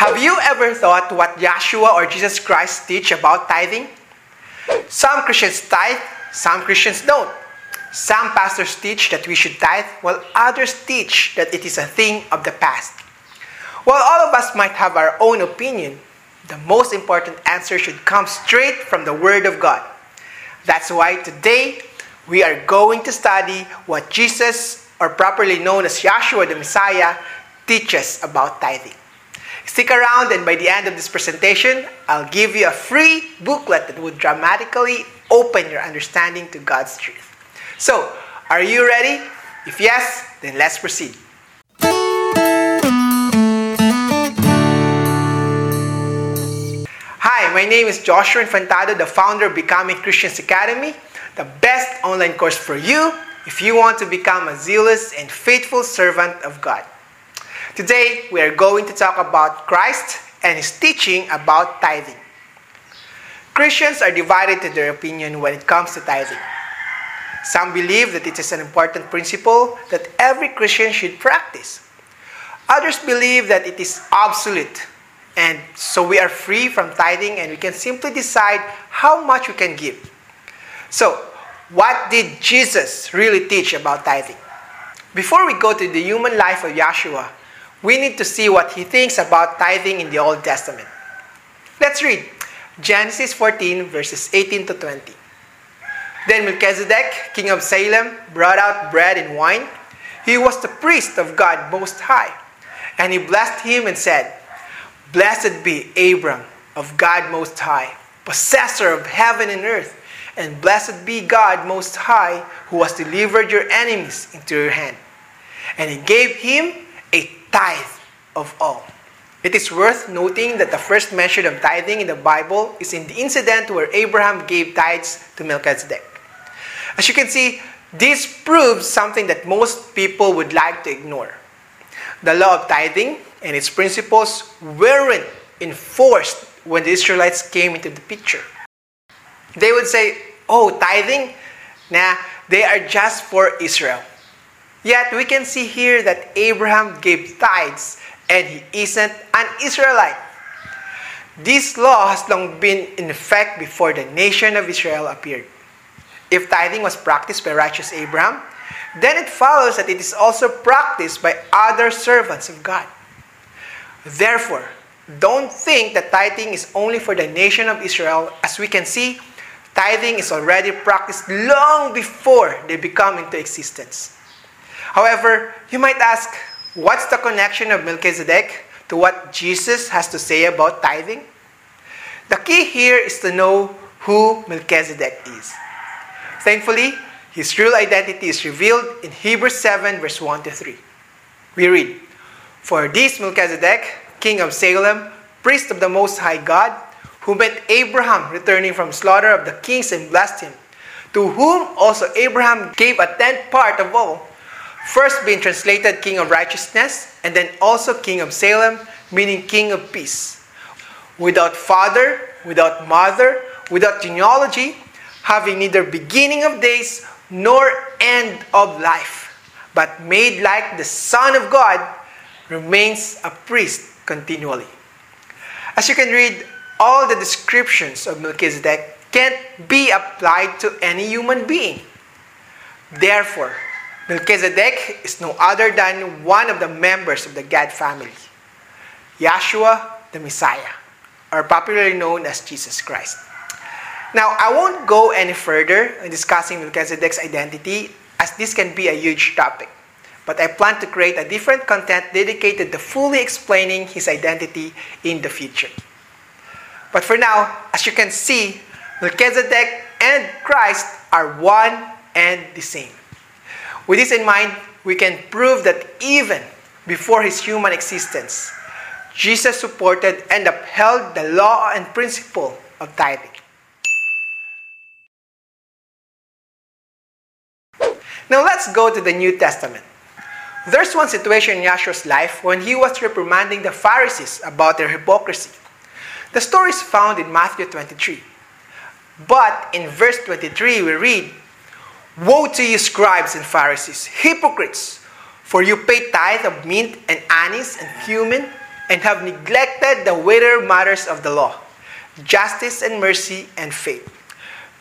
Have you ever thought what Joshua or Jesus Christ teach about tithing? Some Christians tithe, some Christians don't. Some pastors teach that we should tithe, while others teach that it is a thing of the past. While all of us might have our own opinion, the most important answer should come straight from the Word of God. That's why today we are going to study what Jesus, or properly known as Yahshua the Messiah, teaches about tithing. Stick around, and by the end of this presentation, I'll give you a free booklet that would dramatically open your understanding to God's truth. So, are you ready? If yes, then let's proceed. Hi, my name is Joshua Infantado, the founder of Becoming Christians Academy, the best online course for you if you want to become a zealous and faithful servant of God. Today, we are going to talk about Christ and his teaching about tithing. Christians are divided in their opinion when it comes to tithing. Some believe that it is an important principle that every Christian should practice. Others believe that it is obsolete, and so we are free from tithing and we can simply decide how much we can give. So, what did Jesus really teach about tithing? Before we go to the human life of Yahshua, we need to see what he thinks about tithing in the Old Testament. Let's read Genesis 14, verses 18 to 20. Then Melchizedek, king of Salem, brought out bread and wine. He was the priest of God Most High. And he blessed him and said, Blessed be Abram of God Most High, possessor of heaven and earth. And blessed be God Most High, who has delivered your enemies into your hand. And he gave him tithe of all. It is worth noting that the first mention of tithing in the Bible is in the incident where Abraham gave tithes to Melchizedek. As you can see, this proves something that most people would like to ignore. The law of tithing and its principles weren't enforced when the Israelites came into the picture. They would say, oh, tithing? Nah, they are just for Israel. Yet we can see here that Abraham gave tithes and he isn't an Israelite. This law has long been in effect before the nation of Israel appeared. If tithing was practiced by righteous Abraham, then it follows that it is also practiced by other servants of God. Therefore, don't think that tithing is only for the nation of Israel. As we can see, tithing is already practiced long before they become into existence. However, you might ask, what's the connection of Melchizedek to what Jesus has to say about tithing? The key here is to know who Melchizedek is. Thankfully, his real identity is revealed in Hebrews 7, verse 1 to 3. We read, For this Melchizedek, king of Salem, priest of the Most High God, who met Abraham returning from slaughter of the kings and blessed him, to whom also Abraham gave a tenth part of all, first being translated king of righteousness, and then also king of Salem, meaning king of peace. Without father, without mother, without genealogy, having neither beginning of days nor end of life, but made like the Son of God, remains a priest continually. As you can read, all the descriptions of Melchizedek can't be applied to any human being. Therefore, Melchizedek is no other than one of the members of the God family, Yahshua the Messiah, or popularly known as Jesus Christ. Now, I won't go any further in discussing Melchizedek's identity as this can be a huge topic. But I plan to create a different content dedicated to fully explaining his identity in the future. But for now, as you can see, Melchizedek and Christ are one and the same. With this in mind, we can prove that even before his human existence, Jesus supported and upheld the law and principle of tithing. Now let's go to the New Testament. There's one situation in Yahshua's life when he was reprimanding the Pharisees about their hypocrisy. The story is found in Matthew 23. But in verse 23, we read, Woe to you, scribes and Pharisees, hypocrites! For you pay tithe of mint and anise and cumin, and have neglected the weightier matters of the law justice and mercy and faith.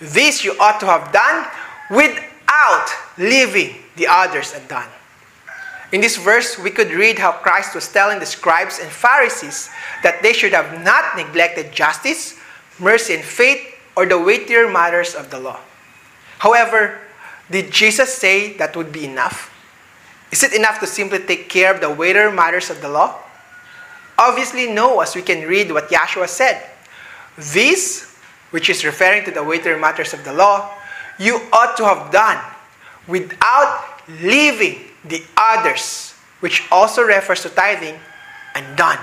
This you ought to have done without leaving the others undone. In this verse, we could read how Christ was telling the scribes and Pharisees that they should have not neglected justice, mercy, and faith, or the weightier matters of the law. However, did Jesus say that would be enough? Is it enough to simply take care of the weightier matters of the law? Obviously, no, as we can read what Yahshua said. This, which is referring to the weightier matters of the law, you ought to have done without leaving the others, which also refers to tithing, undone.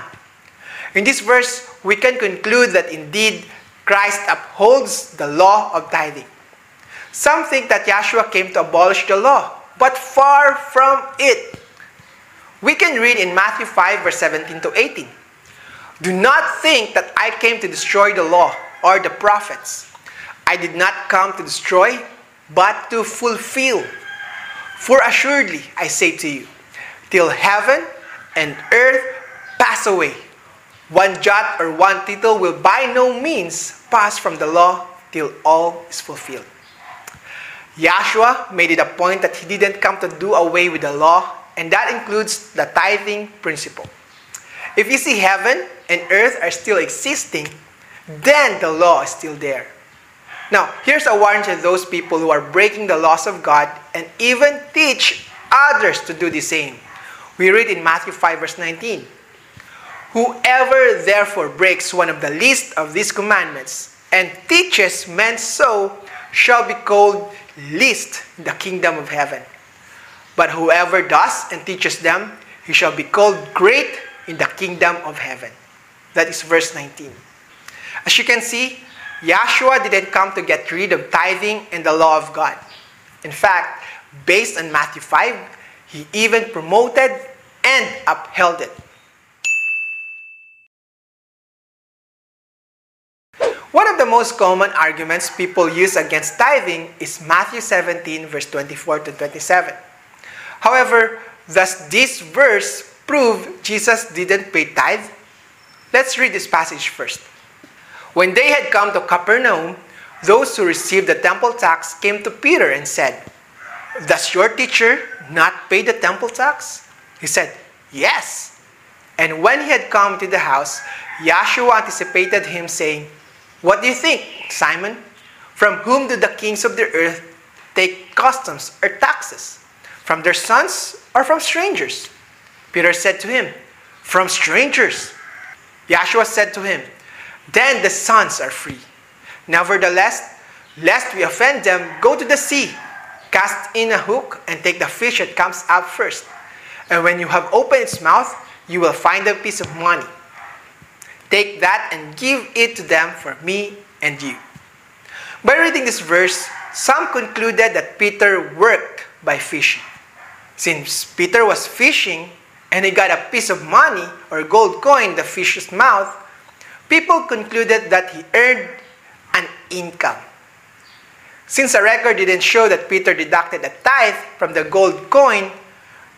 In this verse, we can conclude that indeed Christ upholds the law of tithing. Some think that Yahshua came to abolish the law, but far from it. We can read in Matthew 5, verse 17 to 18. Do not think that I came to destroy the law or the prophets. I did not come to destroy, but to fulfill. For assuredly, I say to you, till heaven and earth pass away, one jot or one tittle will by no means pass from the law till all is fulfilled. Yahshua made it a point that he didn't come to do away with the law, and that includes the tithing principle. If you see heaven and earth are still existing, then the law is still there. Now, here's a warning to those people who are breaking the laws of God and even teach others to do the same. We read in Matthew 5, verse 19 Whoever therefore breaks one of the least of these commandments and teaches men so shall be called least in the kingdom of heaven. But whoever does and teaches them, he shall be called great in the kingdom of heaven. That is verse 19. As you can see, Yahshua didn't come to get rid of tithing and the law of God. In fact, based on Matthew 5, he even promoted and upheld it. One of the most common arguments people use against tithing is Matthew 17, verse 24 to 27. However, does this verse prove Jesus didn't pay tithe? Let's read this passage first. When they had come to Capernaum, those who received the temple tax came to Peter and said, Does your teacher not pay the temple tax? He said, Yes. And when he had come to the house, Yahshua anticipated him, saying, What do you think, Simon? From whom do the kings of the earth take customs or taxes? From their sons or from strangers? Peter said to him, From strangers. Yahshua said to him, then the sons are free. Nevertheless, lest we offend them, go to the sea, cast in a hook, and take the fish that comes up first. And when you have opened its mouth, you will find a piece of money. Take that and give it to them for me and you. By reading this verse, some concluded that Peter worked by fishing. Since Peter was fishing and he got a piece of money or gold coin in the fish's mouth, people concluded that he earned an income. Since the record didn't show that Peter deducted a tithe from the gold coin,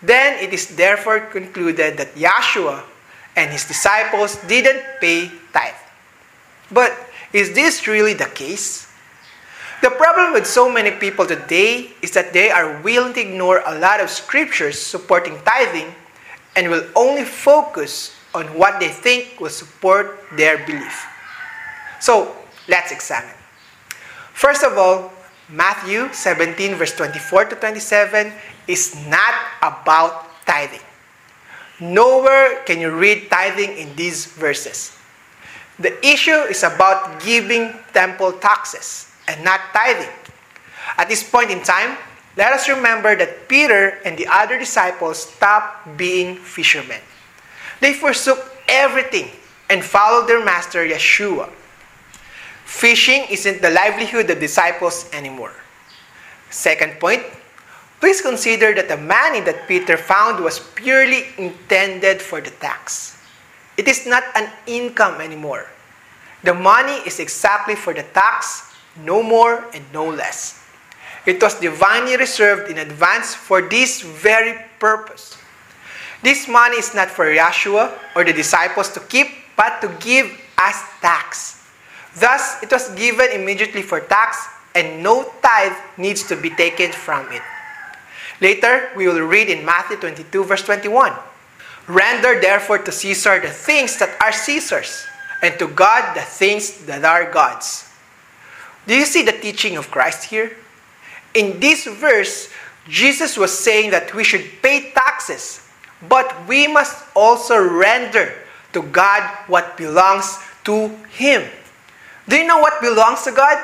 then it is therefore concluded that Yahshua and his disciples didn't pay tithe. But is this really the case? The problem with so many people today is that they are willing to ignore a lot of scriptures supporting tithing and will only focus on what they think will support their belief. So, let's examine. First of all, Matthew 17, verse 24 to 27 is not about tithing. Nowhere can you read tithing in these verses. The issue is about giving temple taxes and not tithing. At this point in time, let us remember that Peter and the other disciples stopped being fishermen. They forsook everything and followed their master Yeshua. Fishing isn't the livelihood of disciples anymore. Second point, please consider that the money that Peter found was purely intended for the tax. It is not an income anymore. The money is exactly for the tax, no more and no less. It was divinely reserved in advance for this very purpose. This money is not for Yeshua or the disciples to keep, but to give as tax. Thus, it was given immediately for tax, and no tithe needs to be taken from it. Later, we will read in Matthew 22, verse 21 Render therefore to Caesar the things that are Caesar's, and to God the things that are God's. Do you see the teaching of Christ here? In this verse, Jesus was saying that we should pay taxes, but we must also render to God what belongs to Him. Do you know what belongs to God?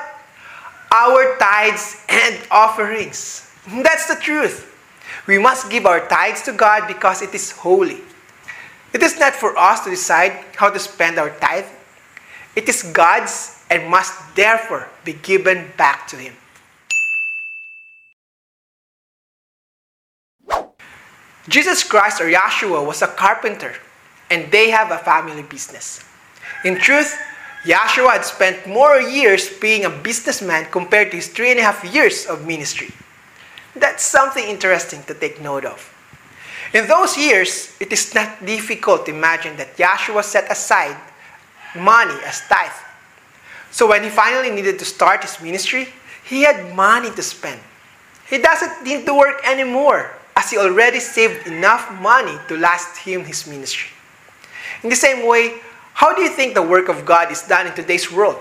Our tithes and offerings. That's the truth. We must give our tithes to God because it is holy. It is not for us to decide how to spend our tithe. It is God's and must therefore be given back to Him. Jesus Christ or Yahshua was a carpenter and they have a family business. In truth, Yahshua had spent more years being a businessman compared to his three and a half years of ministry. That's something interesting to take note of. In those years, it is not difficult to imagine that Yahshua set aside money as tithe. So when he finally needed to start his ministry, he had money to spend. He doesn't need to work anymore as he already saved enough money to last him his ministry. In the same way, how do you think the work of God is done in today's world?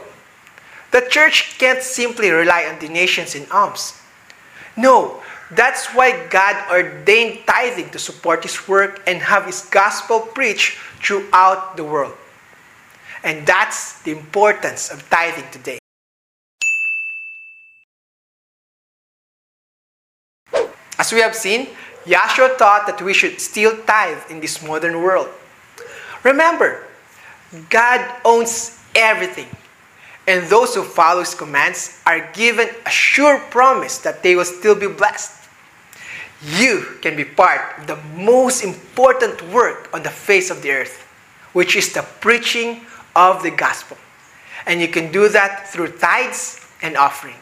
The church can't simply rely on donations and alms. No, that's why God ordained tithing to support His work and have His gospel preached throughout the world. And that's the importance of tithing today. As we have seen, Yahshua taught that we should still tithe in this modern world. Remember, God owns everything, and those who follow His commands are given a sure promise that they will still be blessed. You can be part of the most important work on the face of the earth, which is the preaching of the gospel. And you can do that through tithes and offering.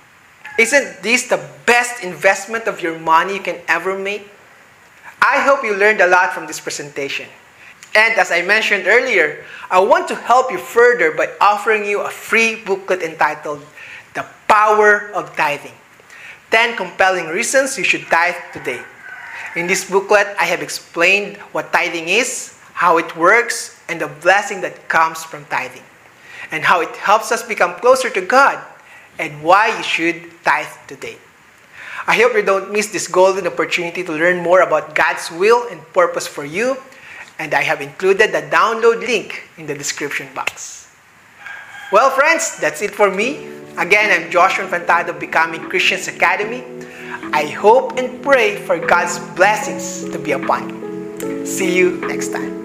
Isn't this the best investment of your money you can ever make? I hope you learned a lot from this presentation. And as I mentioned earlier, I want to help you further by offering you a free booklet entitled The Power of Tithing 10 Compelling Reasons You Should Tithe Today. In this booklet, I have explained what tithing is, how it works, and the blessing that comes from tithing, and how it helps us become closer to God, and why you should tithe today. I hope you don't miss this golden opportunity to learn more about God's will and purpose for you, and I have included the download link in the description box. Well, friends, that's it for me. Again, I'm Joshua Infantado Becoming Christians Academy. I hope and pray for God's blessings to be upon you. See you next time.